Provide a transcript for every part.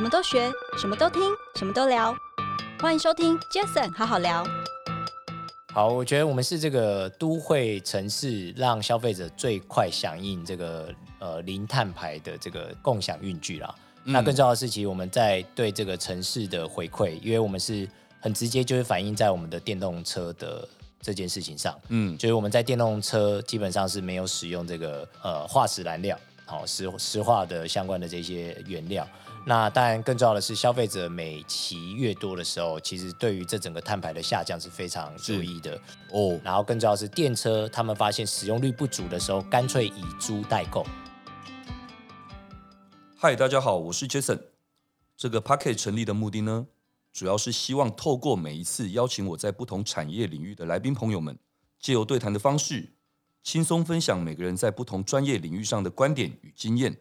什么都学，什么都听，什么都聊。欢迎收听 Jason 好好聊。好，我觉得我们是这个都会城市让消费者最快响应这个呃零碳牌的这个共享运具啦。嗯、那更重要的是，其实我们在对这个城市的回馈，因为我们是很直接，就是反映在我们的电动车的这件事情上。嗯，就是我们在电动车基本上是没有使用这个呃化石燃料。好，石石化的相关的这些原料，那当然更重要的是，消费者每骑越多的时候，其实对于这整个碳排的下降是非常注意的哦。然后更重要的是，电车他们发现使用率不足的时候，干脆以租代购。嗨，大家好，我是 Jason。这个 Podcast 成立的目的呢，主要是希望透过每一次邀请我在不同产业领域的来宾朋友们，借由对谈的方式。轻松分享每个人在不同专业领域上的观点与经验。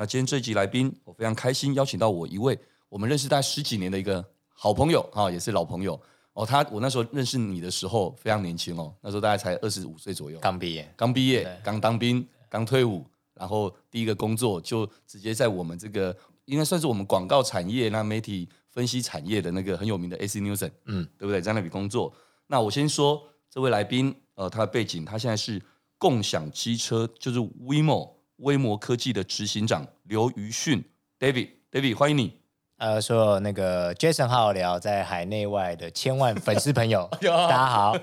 那今天这集来宾，我非常开心邀请到我一位我们认识大概十几年的一个好朋友啊，也是老朋友哦。他我那时候认识你的时候非常年轻哦，那时候大概才二十五岁左右，刚毕业，刚毕业，刚当兵，刚退伍，然后第一个工作就直接在我们这个应该算是我们广告产业那媒体分析产业的那个很有名的 AC Nielsen，嗯，对不对？在那里工作。那我先说这位来宾。呃，他的背景，他现在是共享机车，就是 WeMo 威摩科技的执行长刘于迅 David，David 欢迎你。呃，所有那个 Jason 好好聊在海内外的千万粉丝朋友，大家好。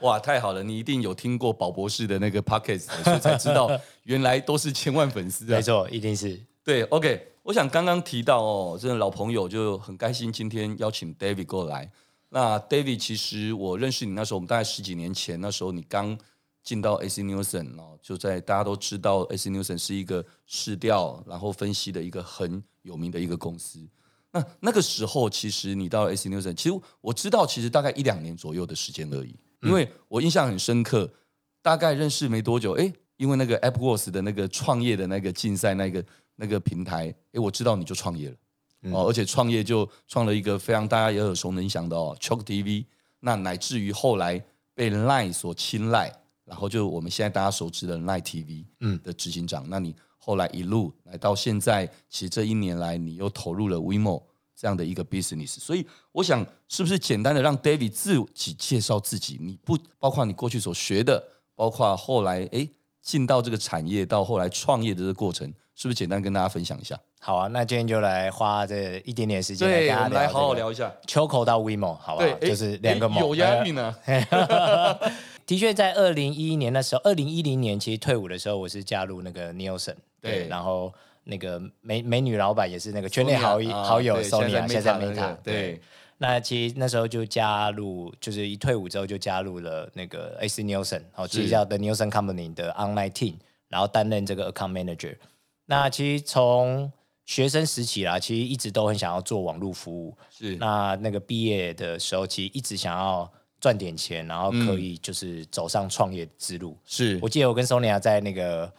哇，太好了，你一定有听过宝博士的那个 Podcast，所以才知道 原来都是千万粉丝啊。没错，一定是。对，OK，我想刚刚提到哦，真的老朋友就很开心，今天邀请 David 过来。那 David，其实我认识你那时候，我们大概十几年前，那时候你刚进到 AC Nielsen 哦，就在大家都知道 AC Nielsen 是一个市调然后分析的一个很有名的一个公司。那那个时候，其实你到 AC Nielsen，其实我知道，其实大概一两年左右的时间而已，因为我印象很深刻，大概认识没多久，哎，因为那个 AppWorks 的那个创业的那个竞赛那个那个平台，哎，我知道你就创业了。哦，而且创业就创了一个非常大家也耳熟能详的哦，Choke TV，那乃至于后来被 Line 所青睐，然后就我们现在大家熟知的 Line TV，嗯，的执行长。嗯、那你后来一路来到现在，其实这一年来你又投入了 WeMo 这样的一个 business，所以我想是不是简单的让 David 自己介绍自己？你不包括你过去所学的，包括后来哎进到这个产业到后来创业的这个过程，是不是简单跟大家分享一下？好啊，那今天就来花这一点点时间，来跟大家来好好聊一下。Choco 到 WeMo，好吧，对就是两个有押韵呢。的确，在二零一一年的时候，二零一零年其实退伍的时候，我是加入那个 Nielsen，对，对然后那个美美女老板也是那个圈内好友好友 Sonia，现在 Meta，对。那其实那时候就加入，就是一退伍之后就加入了那个 AC Nielsen，好，其实叫 The Nielsen Company 的 Online Team，然后担任这个 Account Manager。那其实从学生时期啦，其实一直都很想要做网络服务。是，那那个毕业的时候，其实一直想要赚点钱，然后可以就是走上创业之路。是，我记得我跟 Sonia 在那个。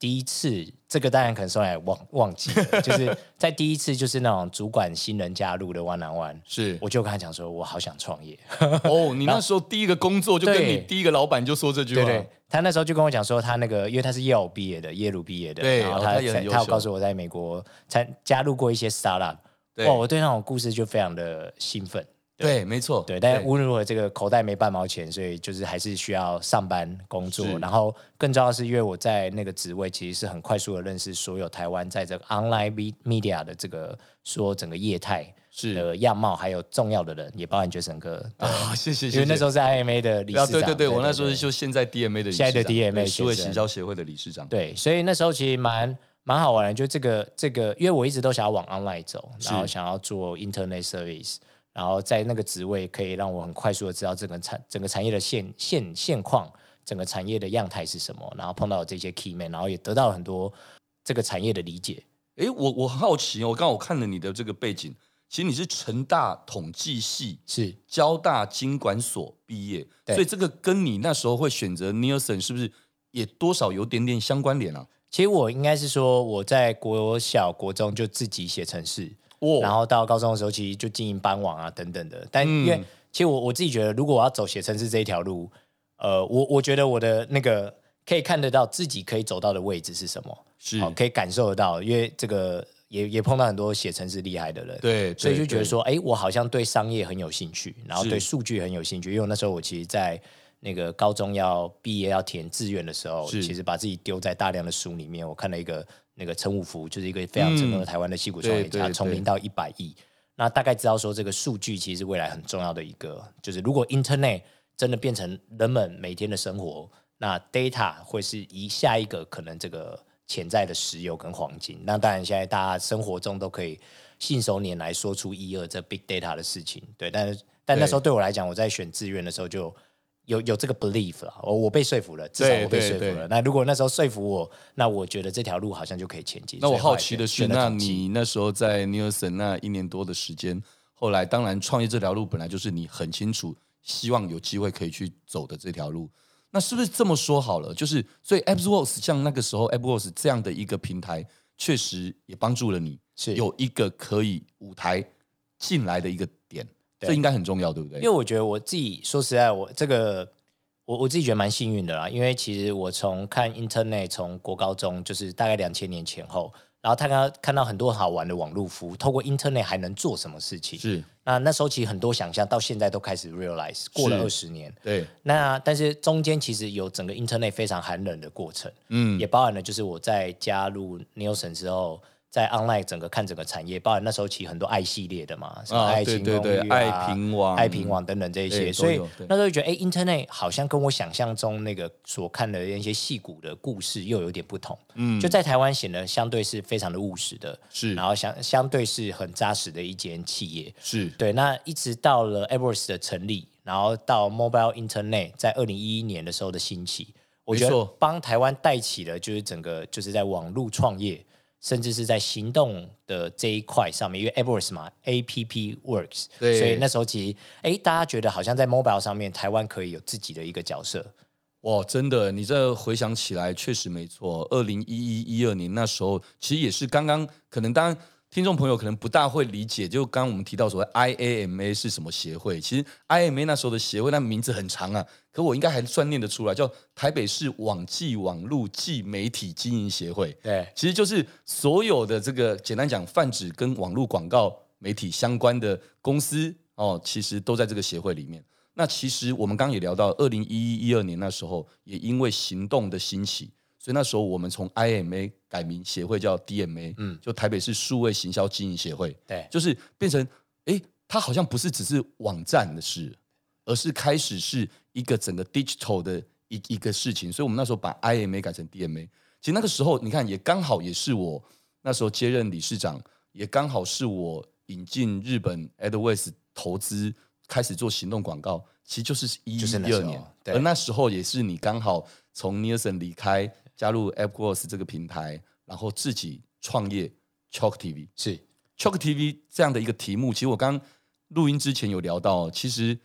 第一次，这个当然可能说来忘忘记了，就是在第一次就是那种主管新人加入的 one on one，是，我就跟他讲说，我好想创业。哦，你那时候第一个工作就跟你第一个老板就说这句话。对，对，他那时候就跟我讲说，他那个因为他是耶鲁毕业的，耶鲁毕业的，对，然后他他有告诉我在美国参加入过一些 startup，对，哇，我对那种故事就非常的兴奋。对，对，没错。对，但是无论如何，这个口袋没半毛钱，所以就是还是需要上班工作。然后更重要的是，因为我在那个职位，其实是很快速的认识所有台湾在这个 online media 的这个说整个业态是的样貌，还有重要的人，也包含 Jason 哥啊，谢谢。因为那时候是 IMA 的理事长，对对对，我那时候就现在 DMA 的理事长，现在的 DMA 数位行销协会的理事长。对，所以那时候其实蛮蛮好玩的，就这个这个，因为我一直都想要往 online 走，然后想要做 internet service。然后在那个职位可以让我很快速的知道整个产整个产业的现现现况，整个产业的样态是什么。然后碰到这些 key man，然后也得到很多这个产业的理解。哎，我我很好奇，我刚刚我看了你的这个背景，其实你是成大统计系，是交大经管所毕业，对所以这个跟你那时候会选择 Nielsen 是不是也多少有点点相关联啊？其实我应该是说我在国小国中就自己写程式。然后到高中的时候，其实就经营班网啊等等的。但因为其实我我自己觉得，如果我要走写程式这一条路，呃，我我觉得我的那个可以看得到自己可以走到的位置是什么，是。可以感受得到。因为这个也也碰到很多写程式厉害的人，对，所以就觉得说，哎，我好像对商业很有兴趣，然后对数据很有兴趣，因为那时候我其实，在那个高中要毕业要填志愿的时候，其实把自己丢在大量的书里面，我看了一个那个陈五福，就是一个非常成功的台湾的戏骨创业家，从零到一百亿，那大概知道说这个数据其实是未来很重要的一个，就是如果 Internet 真的变成人们每天的生活，那 Data 会是一下一个可能这个。潜在的石油跟黄金，那当然现在大家生活中都可以信手拈来说出一二这 big data 的事情，对，但是但那时候对我来讲，我在选志愿的时候就有有这个 belief 了，我我被说服了，至少我被说服了。那如果那时候说服我，那我觉得这条路好像就可以前进。那我好奇的是，那你那时候在 Nielsen 那一年多的时间，后来当然创业这条路本来就是你很清楚希望有机会可以去走的这条路。那是不是这么说好了？就是所以 AppsWorks 像那个时候 AppsWorks 这样的一个平台，确实也帮助了你，是有一个可以舞台进来的一个点，这应该很重要，对不对？因为我觉得我自己说实在，我这个我我自己觉得蛮幸运的啦。因为其实我从看 Internet 从国高中，就是大概两千年前后。然后他刚刚看到很多好玩的网络服务，透过 Internet 还能做什么事情？是。那那时候其实很多想象，到现在都开始 realize。过了二十年，对。那但是中间其实有整个 Internet 非常寒冷的过程，嗯，也包含了就是我在加入 Nielsen 之后。在 online 整个看整个产业，包含那时候起很多爱系列的嘛，什么爱情公寓啊、爱平网、爱平网等等这一些，所以那时候就觉得，哎，Internet 好像跟我想象中那个所看的那些戏骨的故事又有点不同。嗯，就在台湾显得相对是非常的务实的，是，然后相相对是很扎实的一间企业。是对，那一直到了 AppWorks 的成立，然后到 Mobile Internet 在二零一一年的时候的兴起，我觉得帮台湾带起了就是整个就是在网络创业。甚至是在行动的这一块上面，因为 AppWorks 嘛，A P P Works，对，所以那时候其实，哎，大家觉得好像在 Mobile 上面，台湾可以有自己的一个角色。哇，真的，你这回想起来确实没错。二零一一一二年那时候，其实也是刚刚，可能当然。听众朋友可能不大会理解，就刚刚我们提到所谓 IAMA 是什么协会？其实 IAMA 那时候的协会，那名字很长啊，可我应该还算念得出来，叫台北市网际网路暨媒体经营协会。对，其实就是所有的这个简单讲，泛指跟网络广告媒体相关的公司哦，其实都在这个协会里面。那其实我们刚刚也聊到，二零一一一二年那时候，也因为行动的兴起。所以那时候我们从 IMA 改名协会叫 DMA，嗯，就台北市数位行销经营协会，对，就是变成，哎，它好像不是只是网站的事，而是开始是一个整个 digital 的一一个事情。所以我们那时候把 IMA 改成 DMA，其实那个时候你看也刚好也是我那时候接任理事长，也刚好是我引进日本 AdWords 投资开始做行动广告，其实就是一一二年，而那时候也是你刚好从 Nielsen 离开。加入 AppWorks 这个平台，然后自己创业 Chalk TV 是 Chalk TV 这样的一个题目，其实我刚录音之前有聊到，其实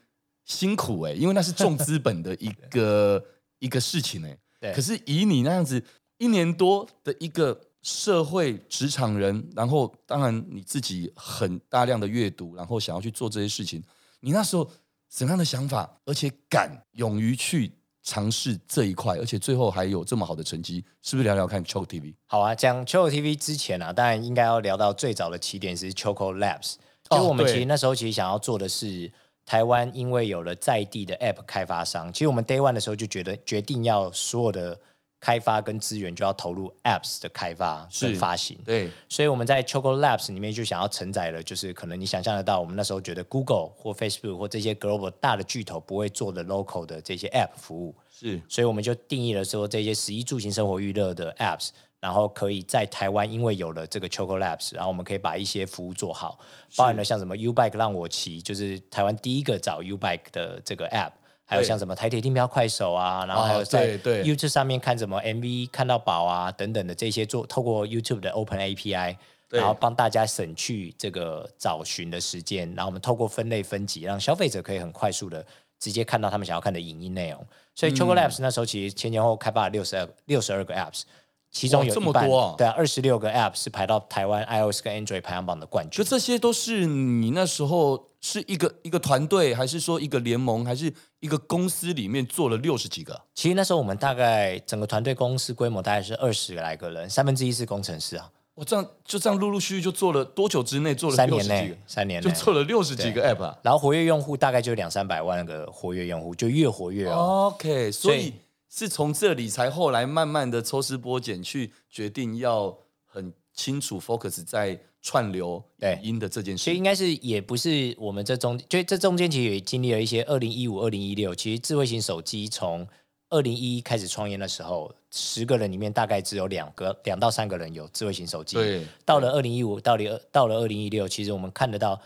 辛苦哎、欸，因为那是重资本的一个 一个事情哎、欸。可是以你那样子一年多的一个社会职场人，然后当然你自己很大量的阅读，然后想要去做这些事情，你那时候怎样的想法，而且敢勇于去。尝试这一块，而且最后还有这么好的成绩，是不是聊聊看 Choco TV？好啊，讲 Choco TV 之前啊，当然应该要聊到最早的起点是 Choco Labs。就我们其实那时候其实想要做的是，台湾因为有了在地的 App 开发商，其实我们 Day One 的时候就觉得决定要所有的。开发跟资源就要投入 Apps 的开发跟发行，对，所以我们在 Choco Labs 里面就想要承载了，就是可能你想象得到，我们那时候觉得 Google 或 Facebook 或这些 Global 大的巨头不会做的 Local 的这些 App 服务，是，所以我们就定义了说这些十一住行生活娱乐的 Apps，然后可以在台湾，因为有了这个 Choco Labs，然后我们可以把一些服务做好，包含了像什么 U Bike 让我骑，就是台湾第一个找 U Bike 的这个 App。还有像什么台铁订票快手啊，然后还有在 YouTube 上面看什么 MV 看到宝啊等等的这些做，透过 YouTube 的 Open API，然后帮大家省去这个找寻的时间，然后我们透过分类分级，让消费者可以很快速的直接看到他们想要看的影音内容。所以 Choco Labs 那时候其实前前后后开发了六十二六十二个 Apps。其中有这么多啊，对啊，二十六个 App 是排到台湾 iOS 跟 Android 排行榜的冠军。就这些都是你那时候是一个一个团队，还是说一个联盟，还是一个公司里面做了六十几个？其实那时候我们大概整个团队公司规模大概是二十来个人，三分之一是工程师啊。我这样就这样陆陆续续就做了多久之内做了三年内，三年就做了六十几个 app 啊，然后活跃用户大概就两三百万个活跃用户，就越活跃哦。OK，所以是从这里才后来慢慢的抽丝剥茧去决定要很清楚 focus 在串流语音的这件事。所以应该是也不是我们这中，就这中间其实也经历了一些二零一五、二零一六，其实智慧型手机从二零一一开始创业的时候，十个人里面大概只有两个、两到三个人有智慧型手机。对，到了二零一五，到了到了二零一六，其实我们看得到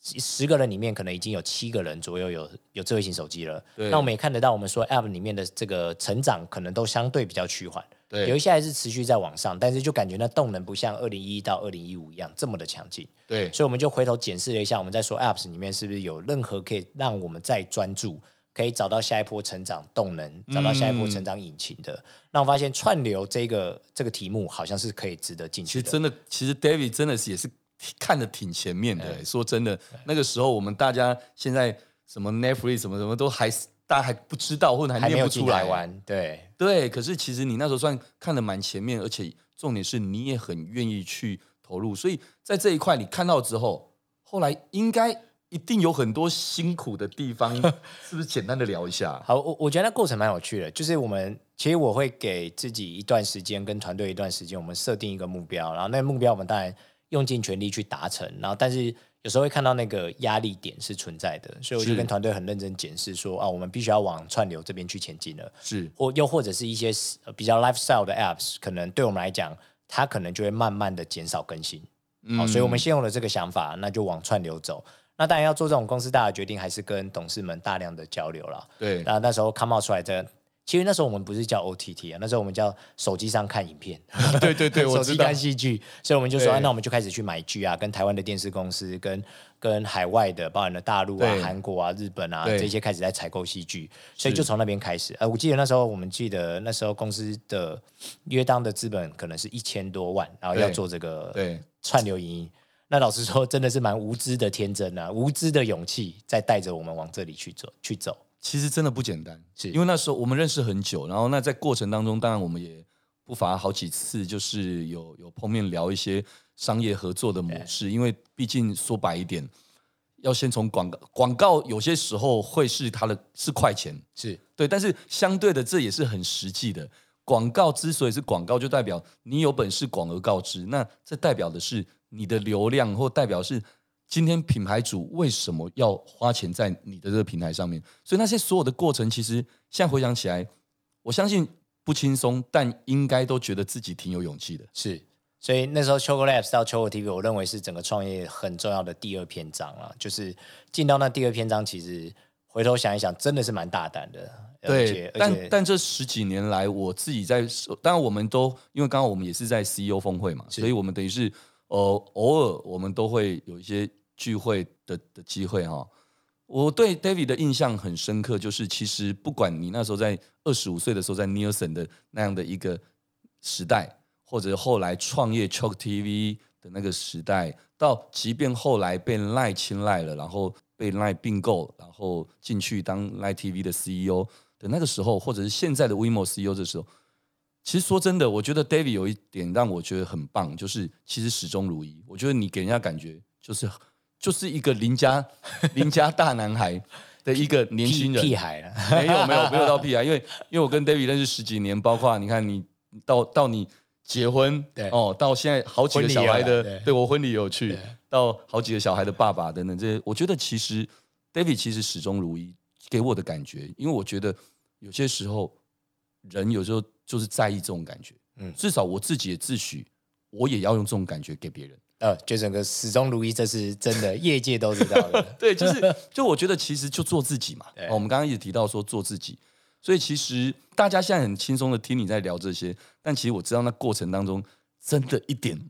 十个人里面可能已经有七个人左右有有智慧型手机了。对，那我们也看得到，我们说 App 里面的这个成长可能都相对比较趋缓。对，有一些还是持续在往上，但是就感觉那动能不像二零一一到二零一五一样这么的强劲。对，所以我们就回头检视了一下，我们在说 Apps 里面是不是有任何可以让我们再专注。可以找到下一波成长动能，找到下一波成长引擎的。那、嗯、我发现串流这个这个题目好像是可以值得进去。其实真的，其实 David 真的是也是看的挺前面的。说真的，那个时候我们大家现在什么 Netflix 什么什么都还大家还不知道，或者还念不出来玩。对对，可是其实你那时候算看得蛮前面，而且重点是你也很愿意去投入。所以在这一块你看到之后，后来应该。一定有很多辛苦的地方，是不是简单的聊一下？好，我我觉得那过程蛮有趣的，就是我们其实我会给自己一段时间，跟团队一段时间，我们设定一个目标，然后那个目标我们当然用尽全力去达成，然后但是有时候会看到那个压力点是存在的，所以我就跟团队很认真检视说啊，我们必须要往串流这边去前进了，是。或又或者是一些比较 lifestyle 的 apps，可能对我们来讲，它可能就会慢慢的减少更新，嗯，好，所以我们先用了这个想法，那就往串流走。那当然要做这种公司大的决定，还是跟董事们大量的交流了。对，那那时候 come out 出来的，其实那时候我们不是叫 OTT 啊，那时候我们叫手机上看影片。对对对，手机看戏剧，所以我们就说，啊，那我们就开始去买剧啊，跟台湾的电视公司，跟跟海外的，包含了大陆啊、韩国啊、日本啊这些开始在采购戏剧，所以就从那边开始。呃，我记得那时候我们记得那时候公司的约当的资本可能是一千多万，然后要做这个对。串流影音。那老实说，真的是蛮无知的天真啊，无知的勇气在带着我们往这里去走，去走。其实真的不简单，是因为那时候我们认识很久，然后那在过程当中，当然我们也不乏好几次，就是有有碰面聊一些商业合作的模式。因为毕竟说白一点，要先从广告，广告有些时候会是它的是快钱，是对，但是相对的这也是很实际的。广告之所以是广告，就代表你有本事广而告之，那这代表的是。你的流量或代表是今天品牌主为什么要花钱在你的这个平台上面？所以那些所有的过程，其实现在回想起来，我相信不轻松，但应该都觉得自己挺有勇气的。是，所以那时候 Choco Labs 到 Choco TV，我认为是整个创业很重要的第二篇章了。就是进到那第二篇章，其实回头想一想，真的是蛮大胆的。对，但但这十几年来，我自己在，当然我们都因为刚刚我们也是在 CEO 峰会嘛，所以我们等于是。呃，偶尔我们都会有一些聚会的的机会哈。我对 David 的印象很深刻，就是其实不管你那时候在二十五岁的时候在 Nielsen 的那样的一个时代，或者后来创业 Choke TV 的那个时代，到即便后来被 Line 青睐了，然后被 Line 并购，然后进去当 Line TV 的 CEO 的那个时候，或者是现在的 WeMo CEO 的时候。其实说真的，我觉得 David 有一点让我觉得很棒，就是其实始终如一。我觉得你给人家感觉就是就是一个邻家 邻家大男孩的一个年轻人，屁，屁孩了，没有没有没有到屁孩，因为因为我跟 David 认识十几年，包括你看你到到你结婚对。哦，到现在好几个小孩的，对，对我婚礼有去，到好几个小孩的爸爸等等这些，我觉得其实 David 其实始终如一，给我的感觉，因为我觉得有些时候人有时候。就是在意这种感觉，嗯，至少我自己也自诩，我也要用这种感觉给别人。呃，就整个始终如一，这是真的，业界都知道的。对，就是，就我觉得其实就做自己嘛。哦，我们刚刚一直提到说做自己，所以其实大家现在很轻松的听你在聊这些，但其实我知道那过程当中真的一点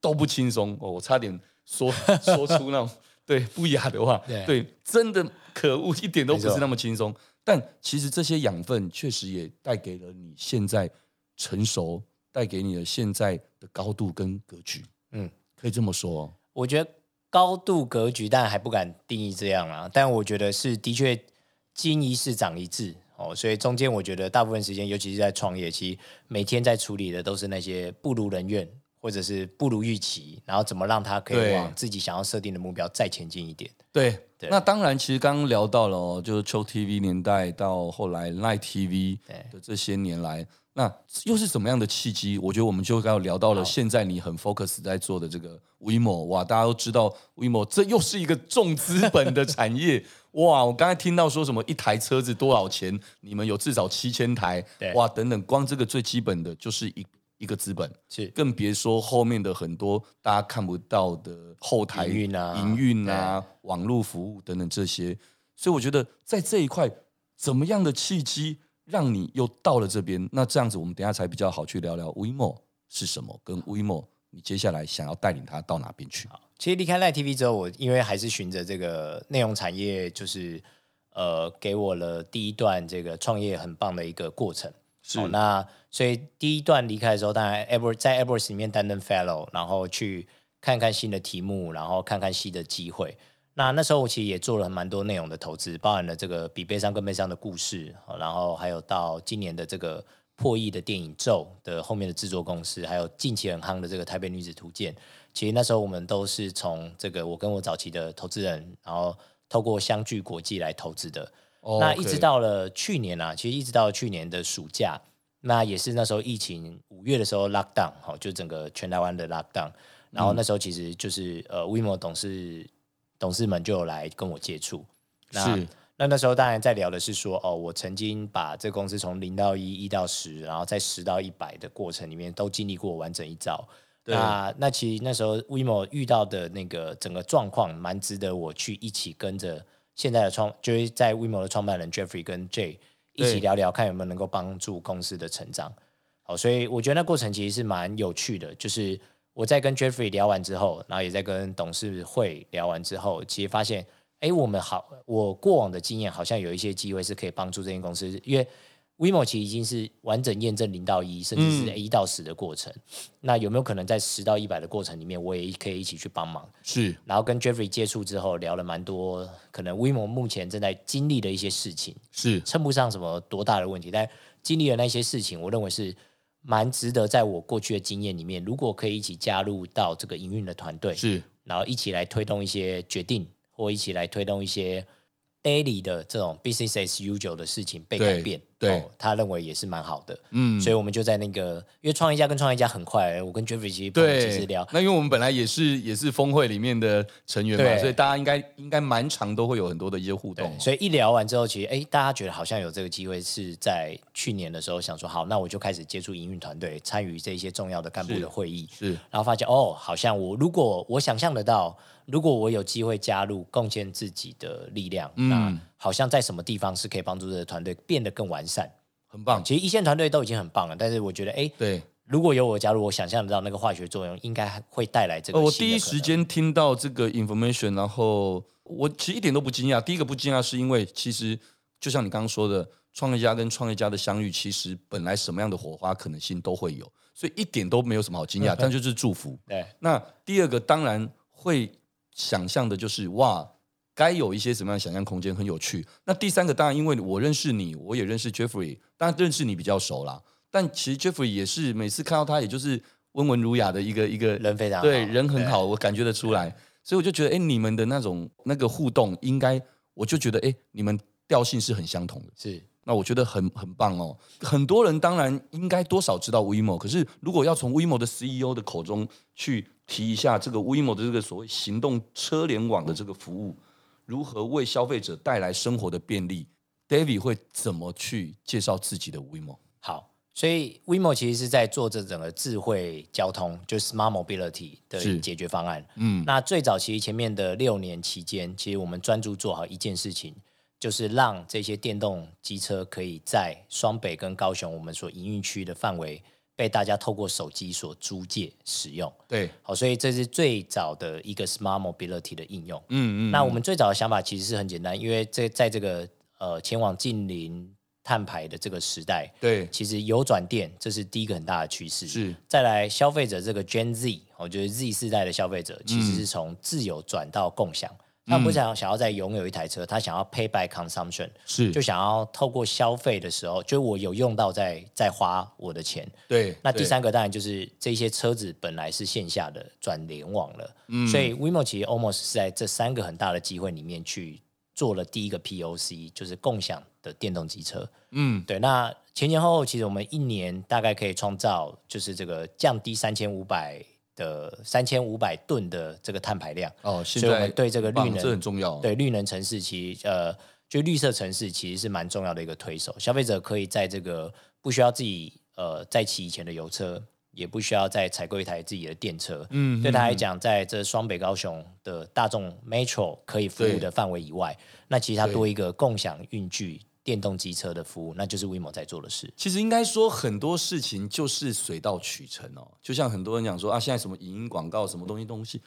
都不轻松哦，我差点说说出那种 对不雅的话，对，对，真的可恶，一点都不是那么轻松。但其实这些养分确实也带给了你现在成熟，带给你的现在的高度跟格局。嗯，可以这么说。我觉得高度格局，但还不敢定义这样啊。但我觉得是的确经一事长一智哦。所以中间我觉得大部分时间，尤其是在创业期，每天在处理的都是那些不如人愿，或者是不如预期，然后怎么让他可以往自己想要设定的目标再前进一点？对，对那当然，其实刚刚聊到了哦，就是 CHOTV 年代到后来 Line TV 的这些年来，那又是怎么样的契机？我觉得我们就要聊到了现在你很 focus 在做的这个 WeMo 哇，大家都知道 WeMo 这又是一个重资本的产业 哇！我刚才听到说什么一台车子多少钱？你们有至少七千台哇等等，光这个最基本的就是一。一个资本是，更别说后面的很多大家看不到的后台营运啊、营运啊、网络服务等等这些，所以我觉得在这一块，怎么样的契机让你又到了这边？那这样子我们等下才比较好去聊聊 WeMo 是什么，跟 WeMo 你接下来想要带领他到哪边去？其实离开 Line TV 之后，我因为还是循着这个内容产业，就是呃，给我了第一段这个创业很棒的一个过程。是、哦、那。所以第一段离开的时候，当然 AdWords 在 AdWords 里面担任 Fellow，然后去看看新的题目，然后看看新的机会。那那时候我其实也做了蛮多内容的投资，包含了这个比悲伤更悲伤的故事，然后还有到今年的这个破亿的电影咒的后面的制作公司，还有近期很夯的这个台北女子图鉴。其实那时候我们都是从这个我跟我早期的投资人，然后透过相聚国际来投资的。Oh. 那一直到了去年啊，其实一直到去年的暑假。那也是那时候疫情五月的时候 lock down，好，就整个全台湾的 lock down，然后那时候其实就是呃 WeMo 董事董事们就有来跟我接触，那那那时候当然在聊的是说哦，我曾经把这公司从零到一，一到十，然后在十到一百的过程里面都经历过完整一遭。那那其实那时候 WeMo 遇到的那个整个状况蛮值得我去一起跟着现在的创，就是在 WeMo 的创办人 Jeffrey 跟 Jay。一起聊聊，看有没有能够帮助公司的成长。好，所以我觉得那过程其实是蛮有趣的。就是我在跟 Jeffrey 聊完之后，然后也在跟董事会聊完之后，其实发现，哎，我们好，我过往的经验好像有一些机会是可以帮助这间公司，因为。WeMo 其实已经是完整验证零到一，甚至是一到十的过程。嗯、那有没有可能在十到一百的过程里面，我也可以一起去帮忙？是。然后跟 Jeffrey 接触之后，聊了蛮多，可能 WeMo 目前正在经历的一些事情，是称不上什么多大的问题，但经历了那些事情，我认为是蛮值得在我过去的经验里面，如果可以一起加入到这个营运的团队，是，然后一起来推动一些决定，或一起来推动一些 daily 的这种 business as usual 的事情被改变。对、哦，他认为也是蛮好的，嗯，所以我们就在那个，因为创业家跟创业家很快，我跟 Jeffrey 其实对。其实聊，那因为我们本来也是也是峰会里面的成员嘛，所以大家应该应该蛮常都会有很多的一些互动，所以一聊完之后，其实哎，大家觉得好像有这个机会，是在去年的时候想说，好，那我就开始接触营运团队，参与这些重要的干部的会议，是，是。然后发现哦，好像我如果我想象得到，如果我有机会加入，贡献自己的力量，嗯。那好像在什么地方是可以帮助这个团队变得更完善，很棒。其实一线团队都已经很棒了，但是我觉得，哎，对，如果有我加入，我想象得到那个化学作用，应该会带来这个。我第一时间听到这个 information，然后我其实一点都不惊讶。第一个不惊讶是因为，其实就像你刚刚说的，创业家跟创业家的相遇，其实本来什么样的火花可能性都会有，所以一点都没有什么好惊讶，但就是祝福。对。那第二个当然会想象的就是哇。该有一些什么样的想象空间，很有趣。那第三个当然，因为我认识你，我也认识 Jeffrey，当然认识你比较熟啦。但其实 Jeffrey 也是每次看到他，也就是温文儒雅的一个一个人，非常好对人很好，我感觉得出来。所以我就觉得，哎，你们的那种那个互动，应该我就觉得，哎，你们调性是很相同的。是，那我觉得很很棒哦。很多人当然应该多少知道 WeMo，可是如果要从 WeMo 的 CEO 的口中去提一下这个 WeMo 的这个所谓行动车联网的这个服务。如何为消费者带来生活的便利？David 会怎么去介绍自己的 WeMo？好，所以 WeMo 其实是在做这整个智慧交通，就是 Smart Mobility 的解决方案。嗯，那最早其实前面的六年期间，其实我们专注做好一件事情，就是让这些电动机车可以在双北跟高雄我们所营运区的范围。被大家透过手机所租借使用，对，好，所以这是最早的一个 smart mobility 的应用。嗯嗯，那我们最早的想法其实是很简单，因为在在这个呃前往近邻碳排的这个时代，对，其实有转电这是第一个很大的趋势。是，再来消费者这个 Gen Z，我觉得 Z 世代的消费者其实是从自由转到共享。他不想想要再拥有一台车，他想要 pay by consumption，是就想要透过消费的时候，就我有用到再再花我的钱。对，那第三个当然就是这些车子本来是线下的转联网了，嗯，所以 WeMo 其实 almost 是在这三个很大的机会里面去做了第一个 POC，就是共享的电动机车。嗯，对。那前前后后其实我们一年大概可以创造就是这个降低三千五百。的三千五百吨的这个碳排量哦，所以我们对这个绿能这很重要。对绿能城市，其实呃，就绿色城市其实是蛮重要的一个推手。消费者可以在这个不需要自己呃再骑以前的油车，也不需要再采购一台自己的电车。嗯，对他来讲，在这双北高雄的大众 Metro 可以服务的范围以外，那其实它多一个共享运具。电动机车的服务，那就是 WeMo 在做的事。其实应该说很多事情就是水到渠成哦。就像很多人讲说啊，现在什么影音广告，什么东西东西，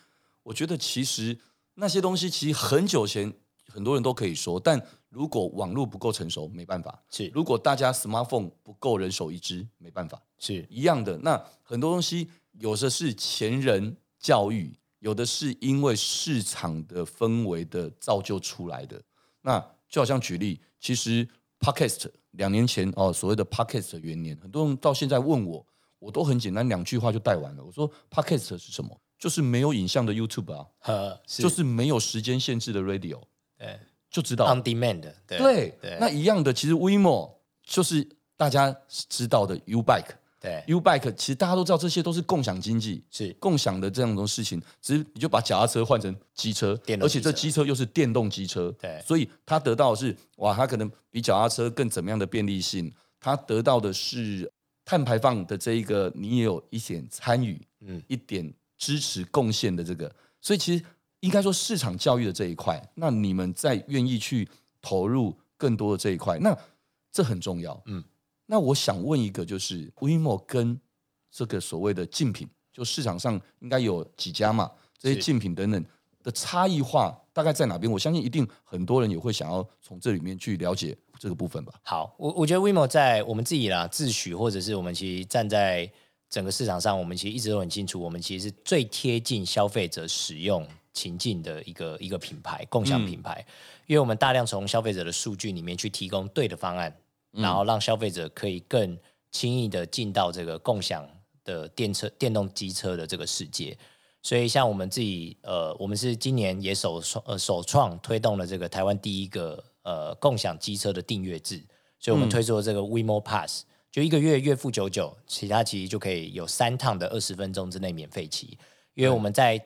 我觉得其实那些东西其实很久前很多人都可以说，但如果网络不够成熟，没办法。是，如果大家 smartphone 不够人手一支，没办法。是一样的。那很多东西有的是前人教育，有的是因为市场的氛围的造就出来的。那就好像举例。其实，Podcast 两年前哦，所谓的 Podcast 元年，很多人到现在问我，我都很简单两句话就带完了。我说 Podcast 是什么？就是没有影像的 YouTube 啊，呵是。就是没有时间限制的 Radio，对，就知道。On Demand，对。对，对。那一样的，其实 WeMo 就是大家知道的 U-Bike。对，U-Bike 其实大家都知道，这些都是共享经济，是共享的这样的事情。只是你就把脚踏车换成机车，而且这机车又是电动机车，对，所以它得到的是哇，它可能比脚踏车更怎么样的便利性？它得到的是碳排放的这一个，你也有一点参与，嗯，一点支持贡献的这个。所以其实应该说市场教育的这一块，那你们在愿意去投入更多的这一块，那这很重要，嗯。那我想问一个，就是 WeMo 跟这个所谓的竞品，就市场上应该有几家嘛？这些竞品等等的差异化大概在哪边？我相信一定很多人也会想要从这里面去了解这个部分吧。好，我我觉得 WeMo 在我们自己啦自诩，或者是我们其实站在整个市场上，我们其实一直都很清楚，我们其实是最贴近消费者使用情境的一个一个品牌，共享品牌，嗯、因为我们大量从消费者的数据里面去提供对的方案。然后让消费者可以更轻易的进到这个共享的电车、电动机车的这个世界。所以，像我们自己，呃，我们是今年也首创呃首创推动了这个台湾第一个呃共享机车的订阅制。所以我们推出了这个 WeMo Pass，就一个月月付九九，其他其实就可以有三趟的二十分钟之内免费骑。因为我们在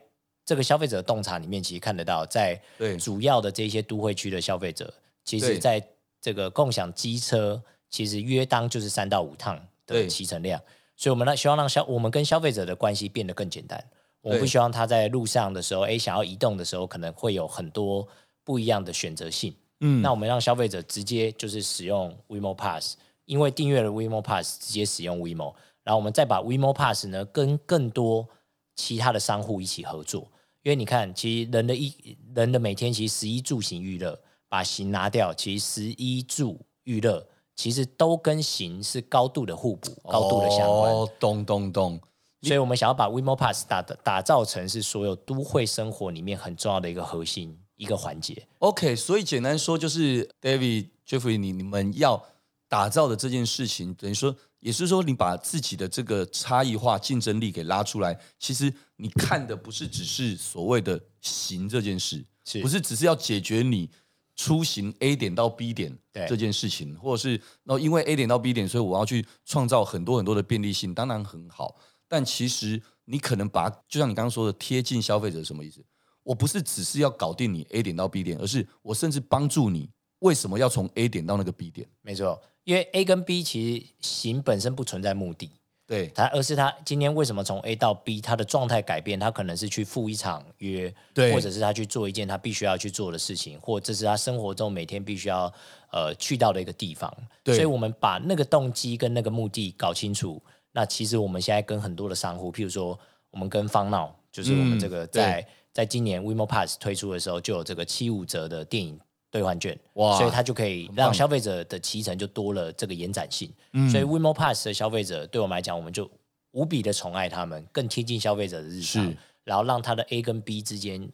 这个消费者的洞察里面，其实看得到，在主要的这些都会区的消费者，其实在这个共享机车其实约当就是三到五趟的骑乘量，所以我们呢希望让消我们跟消费者的关系变得更简单。我们不希望他在路上的时候，哎，想要移动的时候，可能会有很多不一样的选择性。嗯，那我们让消费者直接就是使用 WeMo Pass，因为订阅了 WeMo Pass，直接使用 WeMo，然后我们再把 WeMo Pass 呢跟更多其他的商户一起合作。因为你看，其实人的一人的每天其实十一住行娱乐。把形拿掉，其实食衣住娱乐其实都跟形是高度的互补，高度的相关。哦，咚咚咚！所以我们想要把 WeMo Pass 打打造成是所有都会生活里面很重要的一个核心一个环节。OK，所以简单说就是 David Jeffrey，你你们要打造的这件事情，等于说也是说你把自己的这个差异化竞争力给拉出来。其实你看的不是只是所谓的行这件事，是不是只是要解决你。出行 A 点到 B 点这件事情，或者是那因为 A 点到 B 点，所以我要去创造很多很多的便利性，当然很好。但其实你可能把，就像你刚刚说的，贴近消费者是什么意思？我不是只是要搞定你 A 点到 B 点，而是我甚至帮助你为什么要从 A 点到那个 B 点？没错，因为 A 跟 B 其实行本身不存在目的。对他，而是他今天为什么从 A 到 B，他的状态改变，他可能是去赴一场约，对，或者是他去做一件他必须要去做的事情，或这是他生活中每天必须要呃去到的一个地方。对，所以我们把那个动机跟那个目的搞清楚。那其实我们现在跟很多的商户，譬如说我们跟方闹，就是我们这个在、嗯、在今年 WeMo Pass 推出的时候，就有这个七五折的电影。兑换券，哇，所以它就可以让消费者的骑乘就多了这个延展性。嗯，所以 WeMo Pass 的消费者对我们来讲，我们就无比的宠爱他们，更贴近消费者的日常，然后让他的 A 跟 B 之间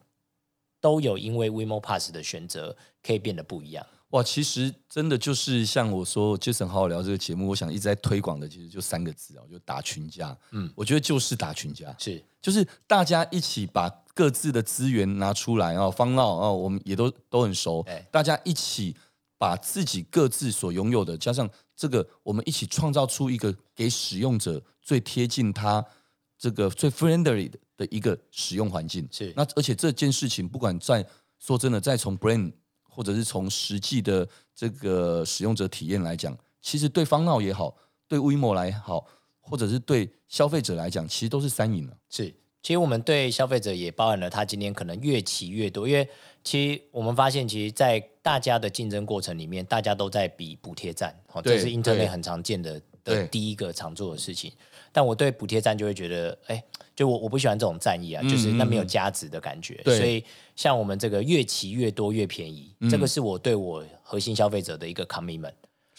都有因为 WeMo Pass 的选择可以变得不一样。哇，其实真的就是像我说，Jason 好好聊这个节目，我想一直在推广的，其实就三个字啊，就打群架。嗯，我觉得就是打群架，是就是大家一起把各自的资源拿出来啊，方闹啊，我们也都都很熟，大家一起把自己各自所拥有的，加上这个，我们一起创造出一个给使用者最贴近他这个最 friendly 的的一个使用环境。是，那而且这件事情，不管在说真的，再从 brand 或者是从实际的这个使用者体验来讲，其实对方闹也好，对 WeMo 来好，或者是对消费者来讲，其实都是三赢了。是，其实我们对消费者也包含了他今天可能越骑越多，因为其实我们发现，其实，在大家的竞争过程里面，大家都在比补贴战，哦，这是 Internet 很常见的的第一个常做的事情。但我对补贴战就会觉得，哎。就我我不喜欢这种战役啊，就是那没有价值的感觉。所以像我们这个越骑越多越便宜，嗯，这个是我对我核心消费者的一个 commitment。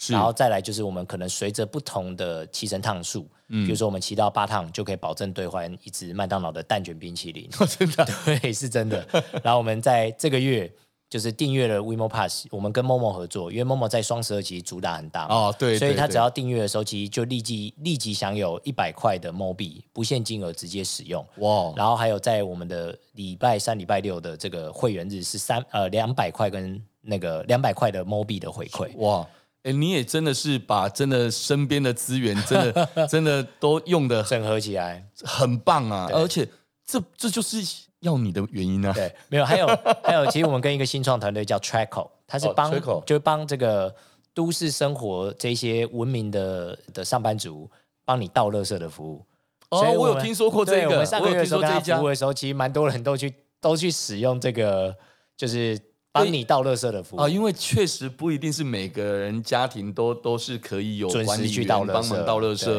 然后再来就是我们可能随着不同的骑乘趟数，嗯，比如说我们骑到八趟就可以保证兑换一支麦当劳的蛋卷冰淇淋。哦，真的？对，是真的。然后我们在这个月。就是订阅了 WeMo Pass，我们跟 Momo 合作，因为 Momo 在双十二其实主打很大哦，对，所以他只要订阅的时候，其实就立即立即享有一百块的 Mo 币，不限金额直接使用哇。然后还有在我们的礼拜三、礼拜六的这个会员日是三呃两百块跟那个两百块的 Mo 币的回馈哇。哎，你也真的是把真的身边的资源真的 真的都用的整合起来，很棒啊！而且这这就是。要你的原因呢？对，没有，还有 还有，其实我们跟一个新创团队叫 Tracko，他是帮、oh, 就帮这个都市生活这些文明的的上班族帮你倒垃圾的服务。哦、oh,，我有听说过这个。我们上个月的时候跟他服务的时候，其实蛮多人都去都去使用这个，就是。帮你倒垃圾的服务啊，因为确实不一定是每个人家庭都都是可以有管理员帮忙倒垃圾，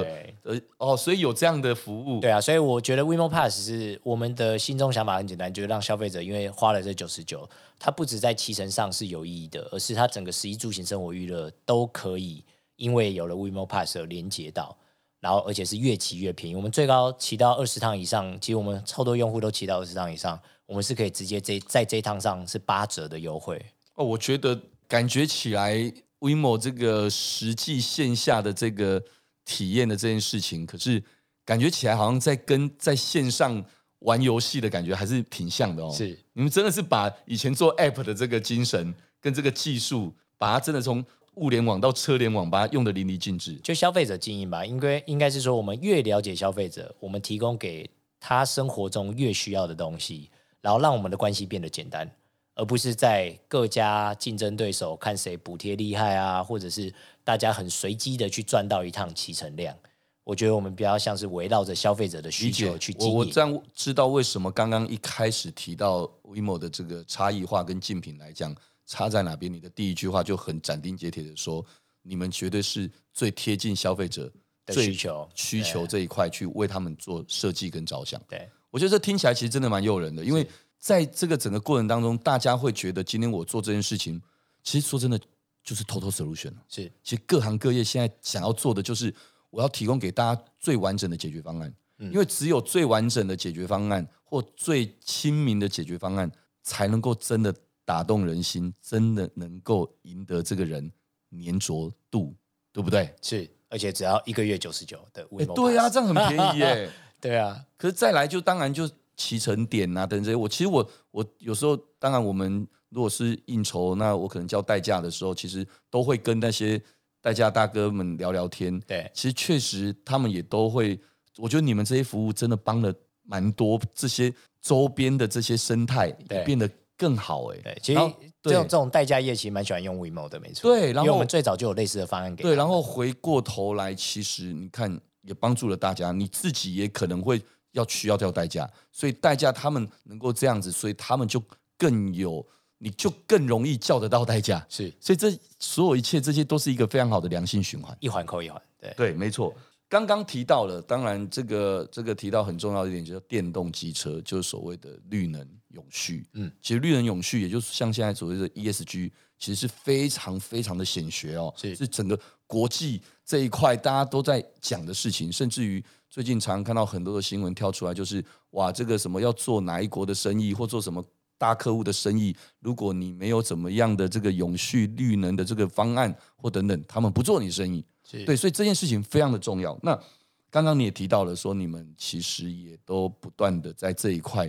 呃哦，所以有这样的服务。对啊，所以我觉得 WeMo Pass 是我们的心中想法很简单，就是让消费者因为花了这九十九，它不止在骑乘上是有意义的，而是它整个十一住行生活娱乐都可以，因为有了 WeMo Pass 而连接到，然后而且是越骑越便宜。我们最高骑到二十趟以上，其实我们超多用户都骑到二十趟以上。我们是可以直接这在这一趟上是八折的优惠哦。我觉得感觉起来，WeMo 这个实际线下的这个体验的这件事情，可是感觉起来好像在跟在线上玩游戏的感觉还是挺像的哦。是，你们真的是把以前做 App 的这个精神跟这个技术，把它真的从物联网到车联网，把它用得淋漓尽致。就消费者经营吧，应该应该是说，我们越了解消费者，我们提供给他生活中越需要的东西。然后让我们的关系变得简单，而不是在各家竞争对手看谁补贴厉害啊，或者是大家很随机的去赚到一趟骑乘量。我觉得我们比较像是围绕着消费者的需求去经营。我我这样知道为什么刚刚一开始提到 WeMo 的这个差异化跟竞品来讲差在哪边？你的第一句话就很斩钉截铁的说，你们绝对是最贴近消费者的需求需求这一块去为他们做设计跟着想。对。我觉得这听起来其实真的蛮诱人的，因为在这个整个过程当中，大家会觉得今天我做这件事情，其实说真的就是 total solution。是，其实各行各业现在想要做的就是，我要提供给大家最完整的解决方案。嗯，因为只有最完整的解决方案或最亲民的解决方案，才能够真的打动人心，真的能够赢得这个人粘着度，对不对？是，而且只要一个月九十九的。哎，对啊，这样很便宜耶。对啊，可是再来就当然就骑乘点啊等这些，我其实我我有时候当然我们如果是应酬，那我可能叫代驾的时候，其实都会跟那些代驾大哥们聊聊天。对，其实确实他们也都会，我觉得你们这些服务真的帮了蛮多这些周边的这些生态变得更好哎。对，其实这种这种代驾业其实蛮喜欢用 WeMo 的，没错。对，然后我们最早就有类似的方案给。对，然后回过头来，其实你看。也帮助了大家，你自己也可能会要需要掉代驾，所以代驾他们能够这样子，所以他们就更有，你就更容易叫得到代驾。是，所以这所有一切这些都是一个非常好的良性循环，一环扣一环。对对，没错。刚刚提到了，当然这个这个提到很重要一点，就是电动机车，就是所谓的绿能永续。嗯，其实绿能永续，也就是像现在所谓的 ESG，其实是非常非常的显学哦，是是整个国际这一块大家都在讲的事情，甚至于最近常常看到很多的新闻跳出来，就是哇，这个什么要做哪一国的生意，或做什么大客户的生意，如果你没有怎么样的这个永续绿能的这个方案或等等，他们不做你生意。对，所以这件事情非常的重要。那刚刚你也提到了，说你们其实也都不断的在这一块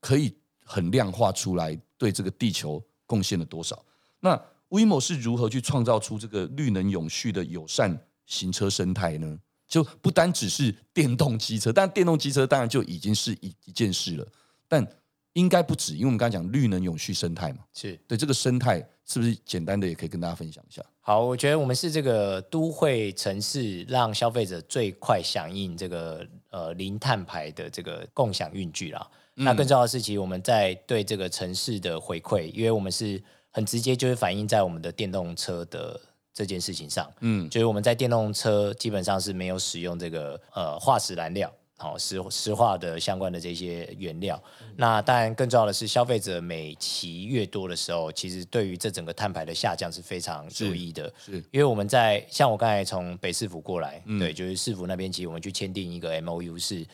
可以很量化出来，对这个地球贡献了多少。那 WeMo 是如何去创造出这个绿能永续的友善行车生态呢？就不单只是电动机车，但电动机车当然就已经是一一件事了，但应该不止，因为我们刚才讲绿能永续生态嘛，是对这个生态是不是简单的也可以跟大家分享一下？好，我觉得我们是这个都会城市，让消费者最快响应这个呃零碳排的这个共享运具啦。嗯、那更重要的是，其实我们在对这个城市的回馈，因为我们是很直接，就是反映在我们的电动车的。这件事情上，嗯，就是我们在电动车基本上是没有使用这个呃化石燃料，好石石化的相关的这些原料。嗯、那当然更重要的是，消费者每骑越多的时候，其实对于这整个碳排的下降是非常注意的。是，是因为我们在像我刚才从北市府过来，嗯、对，就是市府那边，其实我们去签订一个 MOU，是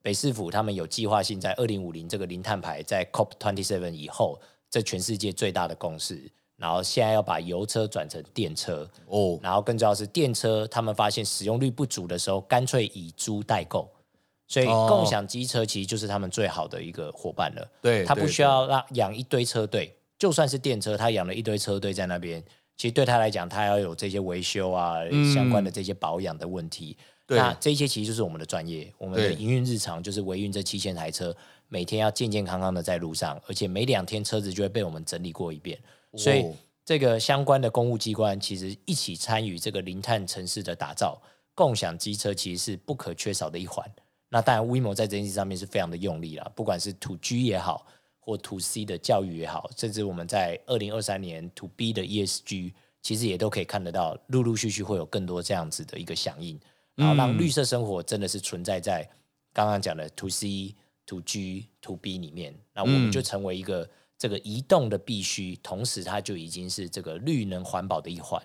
北市府他们有计划性在二零五零这个零碳排，在 COP twenty seven 以后，这全世界最大的共识。然后现在要把油车转成电车哦，然后更重要的是电车，他们发现使用率不足的时候，干脆以租代购，所以共享机车其实就是他们最好的一个伙伴了。对，他不需要让养一堆车队，就算是电车，他养了一堆车队在那边，其实对他来讲，他要有这些维修啊、嗯、相关的这些保养的问题。那这些其实就是我们的专业，我们的营运日常就是维运这七千台车，每天要健健康康的在路上，而且每两天车子就会被我们整理过一遍。所以，这个相关的公务机关其实一起参与这个零碳城市的打造，共享机车其实是不可缺少的一环。那当然，WeMo 在这件事上面是非常的用力了，不管是 To G 也好，或 To C 的教育也好，甚至我们在二零二三年 To B 的 ESG，其实也都可以看得到，陆陆续续会有更多这样子的一个响应，然后让绿色生活真的是存在在刚刚讲的 To C、To G、To B 里面，那我们就成为一个。这个移动的必须，同时它就已经是这个绿能环保的一环。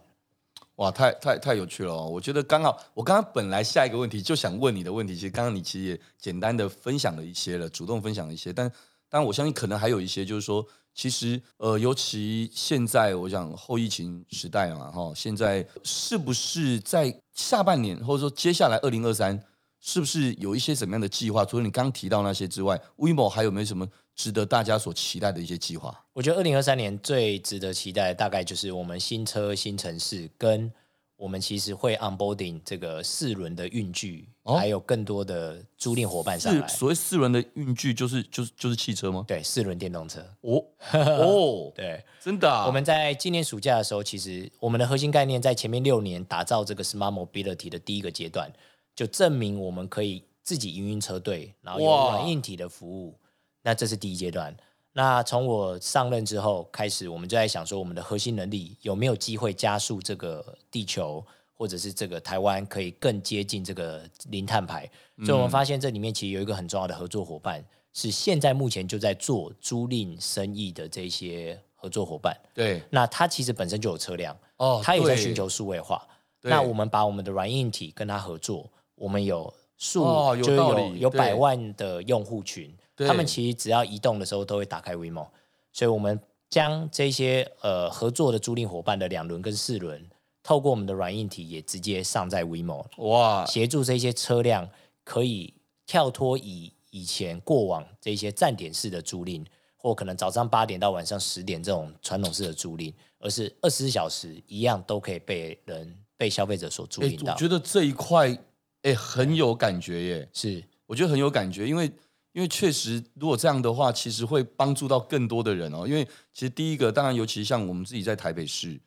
哇，太太太有趣了哦！我觉得刚好，我刚刚本来下一个问题就想问你的问题，其实刚刚你其实也简单的分享了一些了，主动分享了一些，但但我相信可能还有一些，就是说，其实呃，尤其现在我想后疫情时代嘛，哈，现在是不是在下半年，或者说接下来二零二三，是不是有一些什么样的计划？除了你刚刚提到那些之外，WeMo 还有没有什么？值得大家所期待的一些计划，我觉得二零二三年最值得期待的大概就是我们新车新城市，跟我们其实会 onboarding 这个四轮的运具，哦、还有更多的租赁伙伴上来。所谓四轮的运具，就是就是就是汽车吗？对，四轮电动车。哦 哦，对，真的、啊。我们在今年暑假的时候，其实我们的核心概念在前面六年打造这个 smart mobility 的第一个阶段，就证明我们可以自己营运车队，然后有软硬体的服务。那这是第一阶段。那从我上任之后开始，我们就在想说，我们的核心能力有没有机会加速这个地球，或者是这个台湾可以更接近这个零碳排？所以我们发现这里面其实有一个很重要的合作伙伴，是现在目前就在做租赁生意的这些合作伙伴。对，那他其实本身就有车辆，哦，他也在寻求数位化。那我们把我们的软硬体跟他合作，我们有数，哦、有就有有百万的用户群。他们其实只要移动的时候都会打开 WeMo，所以我们将这些呃合作的租赁伙伴的两轮跟四轮，透过我们的软硬体也直接上在 WeMo，哇，协助这些车辆可以跳脱以以前过往这些站点式的租赁，或可能早上八点到晚上十点这种传统式的租赁，而是二十四小时一样都可以被人被消费者所租赁到。我觉得这一块哎很有感觉耶，是，我觉得很有感觉，因为。因为确实，如果这样的话，其实会帮助到更多的人哦。因为其实第一个，当然，尤其像我们自己在台北市，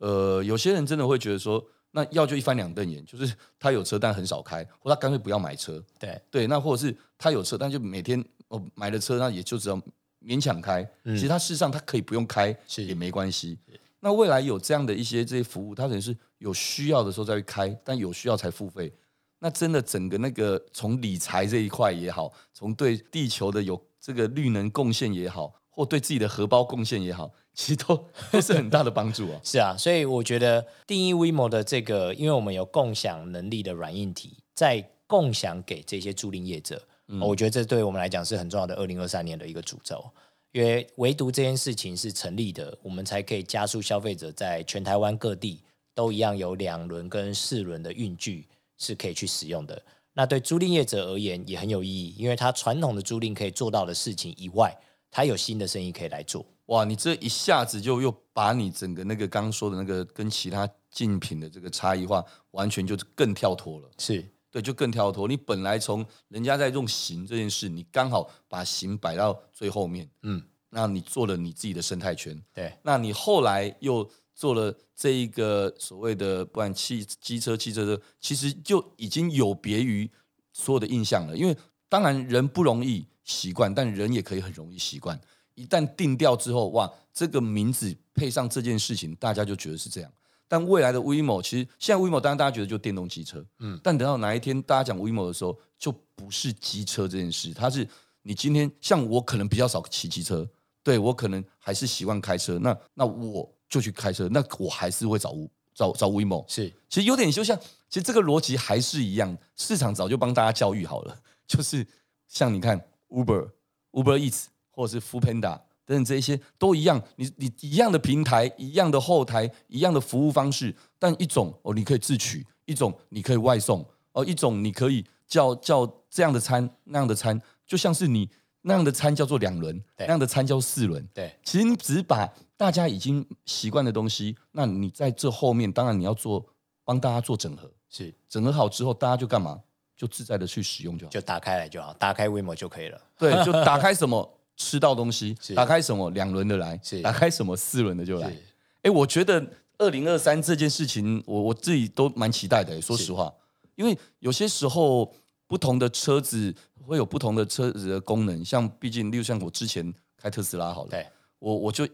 呃，有些人真的会觉得说，那要就一翻两瞪眼，就是他有车但很少开，或他干脆不要买车。对对，那或者是他有车，但就每天哦买了车，那也就只要勉强开。嗯、其实他事实上他可以不用开是也没关系。那未来有这样的一些这些服务，他可能是有需要的时候再去开，但有需要才付费。那真的整个那个从理财这一块也好，从对地球的有这个绿能贡献也好，或对自己的荷包贡献也好，其实都 都是很大的帮助啊。是啊，所以我觉得定义 WeMo 的这个，因为我们有共享能力的软硬体，在共享给这些租赁业者，嗯、我觉得这对我们来讲是很重要的。二零二三年的一个诅咒，因为唯独这件事情是成立的，我们才可以加速消费者在全台湾各地都一样有两轮跟四轮的运具是可以去使用的。那对租赁业者而言也很有意义，因为他传统的租赁可以做到的事情以外，他有新的生意可以来做。哇，你这一下子就又把你整个那个刚刚说的那个跟其他竞品的这个差异化，完全就更跳脱了。是对，就更跳脱。你本来从人家在用型这件事，你刚好把型摆到最后面，嗯，那你做了你自己的生态圈。对，那你后来又做了这一个所谓的不管汽机车、汽车的，其实就已经有别于所有的印象了。因为当然人不容易习惯，但人也可以很容易习惯。一旦定调之后，哇，这个名字配上这件事情，大家就觉得是这样。但未来的 WeMo，其实现在 WeMo 当然大家觉得就电动机车，嗯，但等到哪一天大家讲 WeMo 的时候，就不是机车这件事，它是你今天像我可能比较少骑机车，对我可能还是习惯开车，那那我就去开车，那我还是会找找找 WeMo，是，其实有点就像，其实这个逻辑还是一样，市场早就帮大家教育好了，就是像你看 Uber Uber Eats。或者是 Foodpanda 等等，这一些都一样，你你一样的平台，一样的后台，一样的服务方式，但一种哦，你可以自取；一种你可以外送；哦，一种你可以叫叫这样的餐，那样的餐，就像是你那样的餐叫做两轮，那样的餐叫四轮。对，其实你只是把大家已经习惯的东西，那你在这后面，当然你要做帮大家做整合，是整合好之后，大家就干嘛？就自在的去使用就好，就打开来就好，打开 WeMo 就可以了。对，就打开什么？吃到东西，打开什么两轮的来，是打开什么四轮的就来。哎，我觉得二零二三这件事情，我我自己都蛮期待的。说实话，因为有些时候不同的车子会有不同的车子的功能，像毕竟，例如像我之前开特斯拉好了，我我就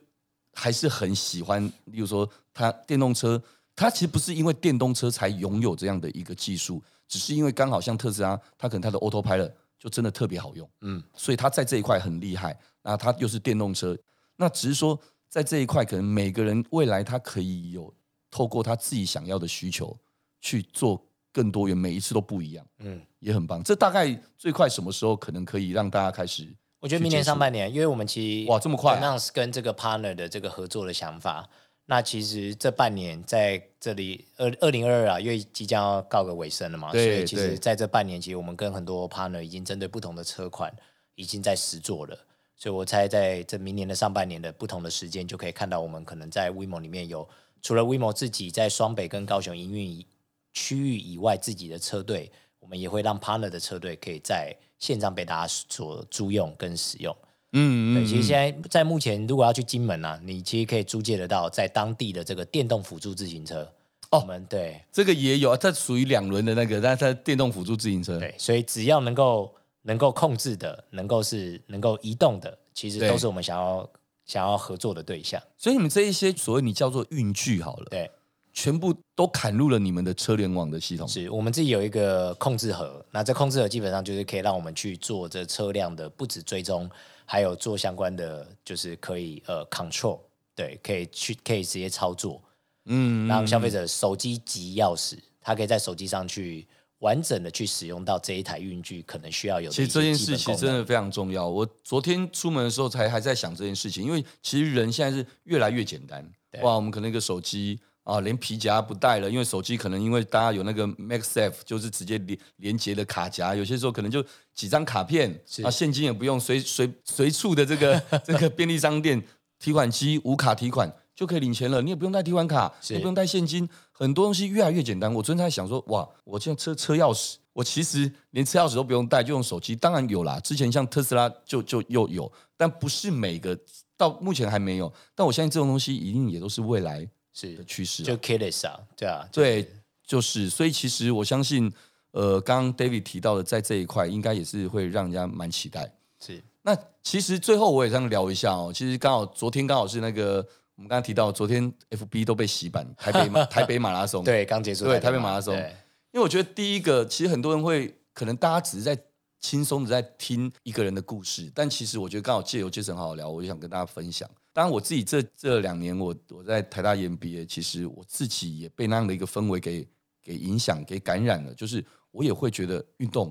还是很喜欢。例如说，它电动车，它其实不是因为电动车才拥有这样的一个技术，只是因为刚好像特斯拉，它可能它的 Autopilot。就真的特别好用，嗯，所以它在这一块很厉害。那它又是电动车，那只是说在这一块，可能每个人未来他可以有透过他自己想要的需求去做更多元，每一次都不一样，嗯，也很棒。这大概最快什么时候可能可以让大家开始？我觉得明年上半年，因为我们其实哇这么快，announce 跟这个 partner 的这个合作的想法。那其实这半年在这里，二二零二二啊，因为即将要告个尾声了嘛，所以其实在这半年，其实我们跟很多 partner 已经针对不同的车款已经在实做了，所以我猜在这明年的上半年的不同的时间，就可以看到我们可能在 WeMo 里面有除了 WeMo 自己在双北跟高雄营运区域以外，自己的车队，我们也会让 partner 的车队可以在线上被大家所租用跟使用。嗯，对，其实现在在目前，如果要去金门啊，你其实可以租借得到在当地的这个电动辅助自行车。哦，我们对这个也有，它属于两轮的那个，但是它电动辅助自行车。对，所以只要能够能够控制的，能够是能够移动的，其实都是我们想要想要合作的对象。所以你们这一些所谓你叫做运具好了，对，全部都砍入了你们的车联网的系统。是我们自己有一个控制盒，那这控制盒基本上就是可以让我们去做这车辆的不止追踪。还有做相关的，就是可以呃 control，对，可以去可以直接操作，嗯，让消费者手机及钥匙，他可以在手机上去完整的去使用到这一台运具可能需要有。其实这件事其实真的非常重要。我昨天出门的时候才还在想这件事情，因为其实人现在是越来越简单，对哇，我们可能一个手机。啊，连皮夹不带了，因为手机可能因为大家有那个 MagSafe，就是直接连连接的卡夹，有些时候可能就几张卡片，是啊，现金也不用，随随随处的这个 这个便利商店提款机无卡提款就可以领钱了，你也不用带提款卡，也不用带现金，很多东西越来越简单。我昨天在想说，哇，我现在车车钥匙，我其实连车钥匙都不用带，就用手机。当然有啦，之前像特斯拉就就又有，但不是每个到目前还没有。但我相信这种东西一定也都是未来。是的趋势，就 keyless 啊，对啊，对，就是，所以其实我相信，呃，刚刚 David 提到的，在这一块应该也是会让人家蛮期待。是，那其实最后我也想聊一下哦，其实刚好昨天刚好是那个我们刚刚提到，昨天 FB 都被洗版，台北马 台北马拉松，对，刚结束，对，台北马拉松，对因为我觉得第一个，其实很多人会可能大家只是在轻松的在听一个人的故事，但其实我觉得刚好借由 Jason 好好聊，我就想跟大家分享。当然，我自己这这两年我，我我在台大 EMBA，其实我自己也被那样的一个氛围给给影响、给感染了。就是我也会觉得运动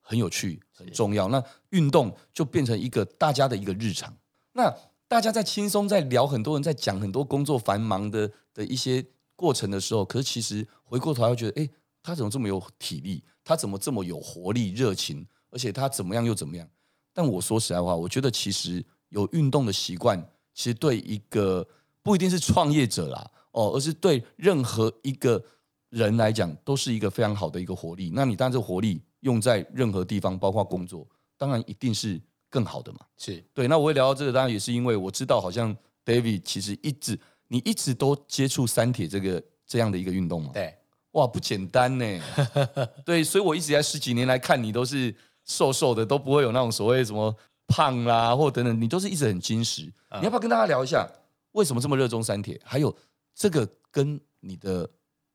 很有趣、很重要。那运动就变成一个大家的一个日常。那大家在轻松在聊，很多人在讲很多工作繁忙的的一些过程的时候，可是其实回过头来觉得，哎，他怎么这么有体力？他怎么这么有活力、热情？而且他怎么样又怎么样？但我说实在话，我觉得其实有运动的习惯，其实对一个不一定是创业者啦，哦，而是对任何一个人来讲，都是一个非常好的一个活力。那你当然这个活力用在任何地方，包括工作，当然一定是更好的嘛。是对。那我会聊到这个，当然也是因为我知道，好像 David 其实一直你一直都接触三铁这个这样的一个运动嘛。对。哇，不简单呢。对，所以我一直在十几年来看你都是瘦瘦的，都不会有那种所谓什么胖啦，或等等，你都是一直很矜持。嗯、你要不要跟大家聊一下，为什么这么热衷三铁？还有这个跟你的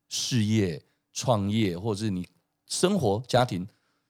事业、创业，或者是你生活、家庭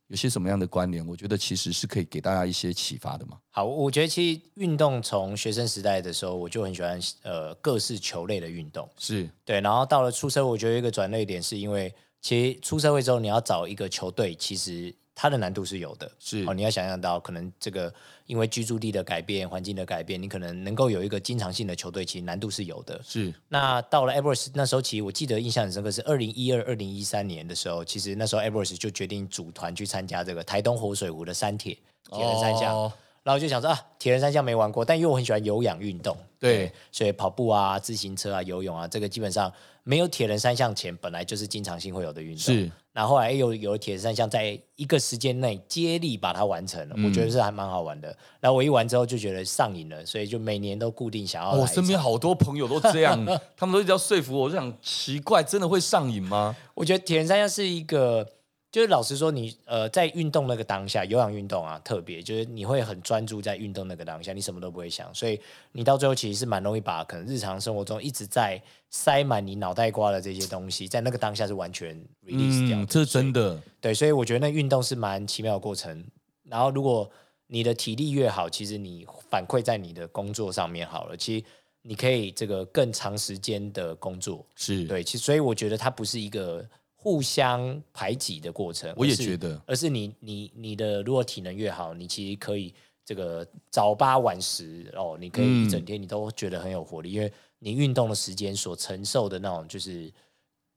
有些什么样的关联？我觉得其实是可以给大家一些启发的嘛。好，我觉得其实运动从学生时代的时候，我就很喜欢呃各式球类的运动，是对。然后到了出社会，我觉得一个转捩点是因为，其实出社会之后，你要找一个球队，其实。它的难度是有的，是哦，你要想象到，可能这个因为居住地的改变、环境的改变，你可能能够有一个经常性的球队，其实难度是有的。是。那到了 Edwards 那时候，其实我记得印象很深刻，是二零一二、二零一三年的时候，其实那时候 Edwards 就决定组团去参加这个台东活水湖的山铁铁人三项。哦然后就想说啊，铁人三项没玩过，但因为我很喜欢有氧运动，对，对，所以跑步啊、自行车啊、游泳啊，这个基本上没有铁人三项前本来就是经常性会有的运动。是，然后后来有有铁人三项，在一个时间内接力把它完成了，嗯、我觉得是还蛮好玩的。然后我一玩之后就觉得上瘾了，所以就每年都固定想要。我、哦、身边好多朋友都这样，他们都一直要说服我，我就想奇怪，真的会上瘾吗？我觉得铁人三项是一个。就是老实说你，你呃在运动那个当下，有氧运动啊，特别就是你会很专注在运动那个当下，你什么都不会想，所以你到最后其实是蛮容易把可能日常生活中一直在塞满你脑袋瓜的这些东西，在那个当下是完全 release 掉。嗯，这是真的。对，所以我觉得那运动是蛮奇妙的过程。然后如果你的体力越好，其实你反馈在你的工作上面好了，其实你可以这个更长时间的工作。是对，其实所以我觉得它不是一个。互相排挤的过程，我也觉得，而是你你你的如果体能越好，你其实可以这个早八晚十哦，你可以一整天你都觉得很有活力，嗯、因为你运动的时间所承受的那种就是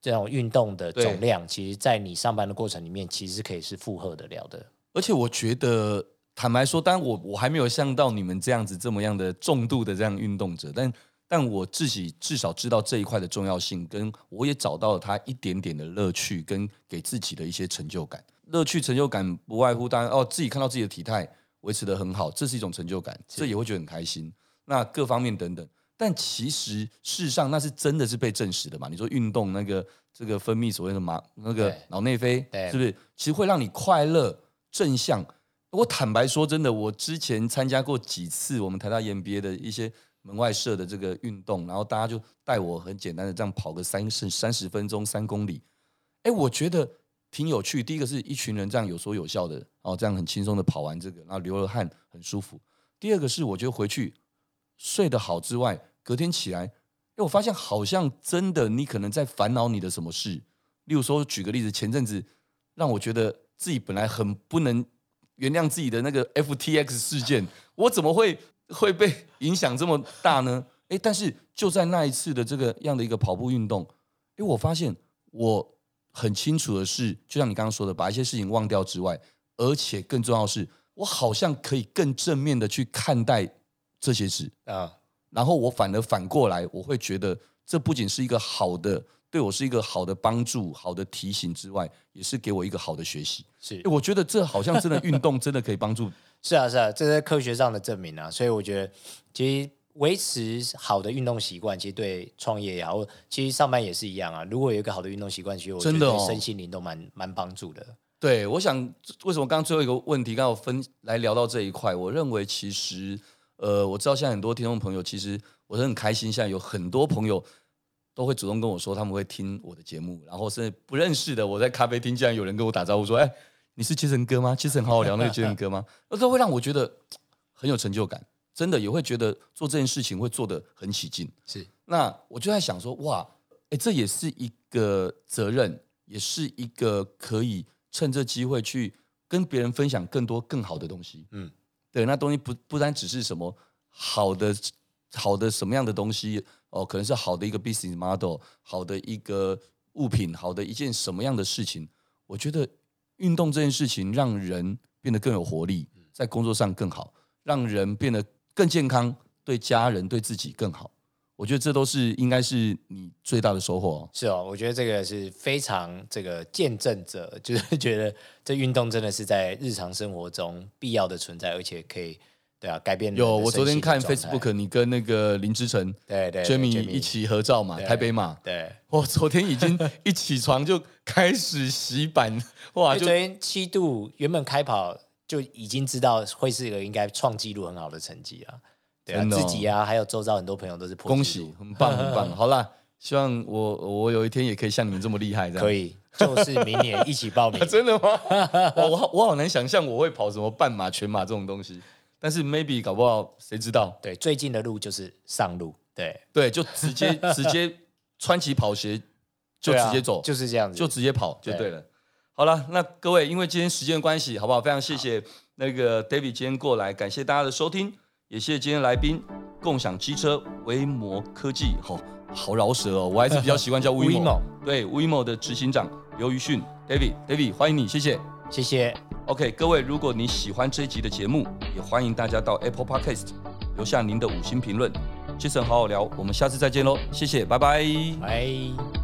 这种运动的总量，其实，在你上班的过程里面，其实可以是负荷得了的。而且我觉得，坦白说，当然我我还没有像到你们这样子这么样的重度的这样运动者，但。但我自己至少知道这一块的重要性，跟我也找到了他一点点的乐趣，跟给自己的一些成就感。乐趣、成就感不外乎当然哦，自己看到自己的体态维持的很好，这是一种成就感，这也会觉得很开心。那各方面等等，但其实事实上那是真的是被证实的嘛？你说运动那个这个分泌所谓的嘛那个脑内啡，是不是其实会让你快乐正向？我坦白说，真的，我之前参加过几次我们台大 EMBA 的一些。门外社的这个运动，然后大家就带我很简单的这样跑个三十三十分钟三公里，哎，我觉得挺有趣。第一个是一群人这样有说有笑的，哦，这样很轻松的跑完这个，然后流了汗很舒服。第二个是我觉得回去睡得好之外，隔天起来，哎，我发现好像真的你可能在烦恼你的什么事。例如说，举个例子，前阵子让我觉得自己本来很不能原谅自己的那个 FTX 事件，我怎么会？会被影响这么大呢？哎，但是就在那一次的这个样的一个跑步运动，诶，我发现我很清楚的是，就像你刚刚说的，把一些事情忘掉之外，而且更重要的是，我好像可以更正面的去看待这些事啊。然后我反而反过来，我会觉得这不仅是一个好的，对我是一个好的帮助、好的提醒之外，也是给我一个好的学习。是，我觉得这好像真的运动真的可以帮助。是啊，是啊，这是科学上的证明啊，所以我觉得，其实维持好的运动习惯，其实对创业也好，其实上班也是一样啊。如果有一个好的运动习惯，其实我觉得对身心灵都蛮蛮帮助的。对，我想为什么刚刚最后一个问题刚好分来聊到这一块？我认为其实，呃，我知道现在很多听众朋友，其实我是很开心，现在有很多朋友都会主动跟我说他们会听我的节目，然后甚至不认识的，我在咖啡厅竟然有人跟我打招呼说，哎。你是杰森哥吗？其实很好好聊那个杰森哥吗？那这会让我觉得很有成就感，真的也会觉得做这件事情会做得很起劲。是，那我就在想说，哇，哎，这也是一个责任，也是一个可以趁这机会去跟别人分享更多更好的东西。嗯，对，那东西不不单只是什么好的好的什么样的东西哦，可能是好的一个 business model，好的一个物品，好的一件什么样的事情。我觉得运动这件事情让人变得更有活力，在工作上更好，让人变得更健康，对家人对自己更好。我觉得这都是应该是你最大的收获哦。是哦，我觉得这个是非常这个见证者，就是觉得这运动真的是在日常生活中必要的存在，而且可以对啊改变。有，我昨天看 Facebook，你跟那个林志成对对 Jamie 一起合照嘛，台北马。对，我昨天已经一起床就开始洗板，哇！昨天七度，原本开跑就已经知道会是一个应该创纪录很好的成绩啊。对啊，自己啊，还有周遭很多朋友都是破。恭喜，很棒很棒。好啦，希望我我有一天也可以像你们这么厉害，这样。可以，就是明年一起报名。真的吗？我我好难想象我会跑什么半马、全马这种东西，但是 maybe 搞不好，谁知道？对，最近的路就是上路。对对，就直接 直接穿起跑鞋就直接走，就是这样子，就直接跑就对了。好了，那各位，因为今天时间关系，好不好？非常谢谢那个 David 今天过来，感谢大家的收听。也谢谢今天来宾，共享机车威摩科技，好、哦、好饶舌哦，我还是比较习惯叫 威摩。对，威摩的执行长刘瑜迅，David，David，欢迎你，谢谢，谢谢。OK，各位，如果你喜欢这一集的节目，也欢迎大家到 Apple Podcast 留下您的五星评论。Jason 好好聊，我们下次再见喽，谢谢，拜拜，拜。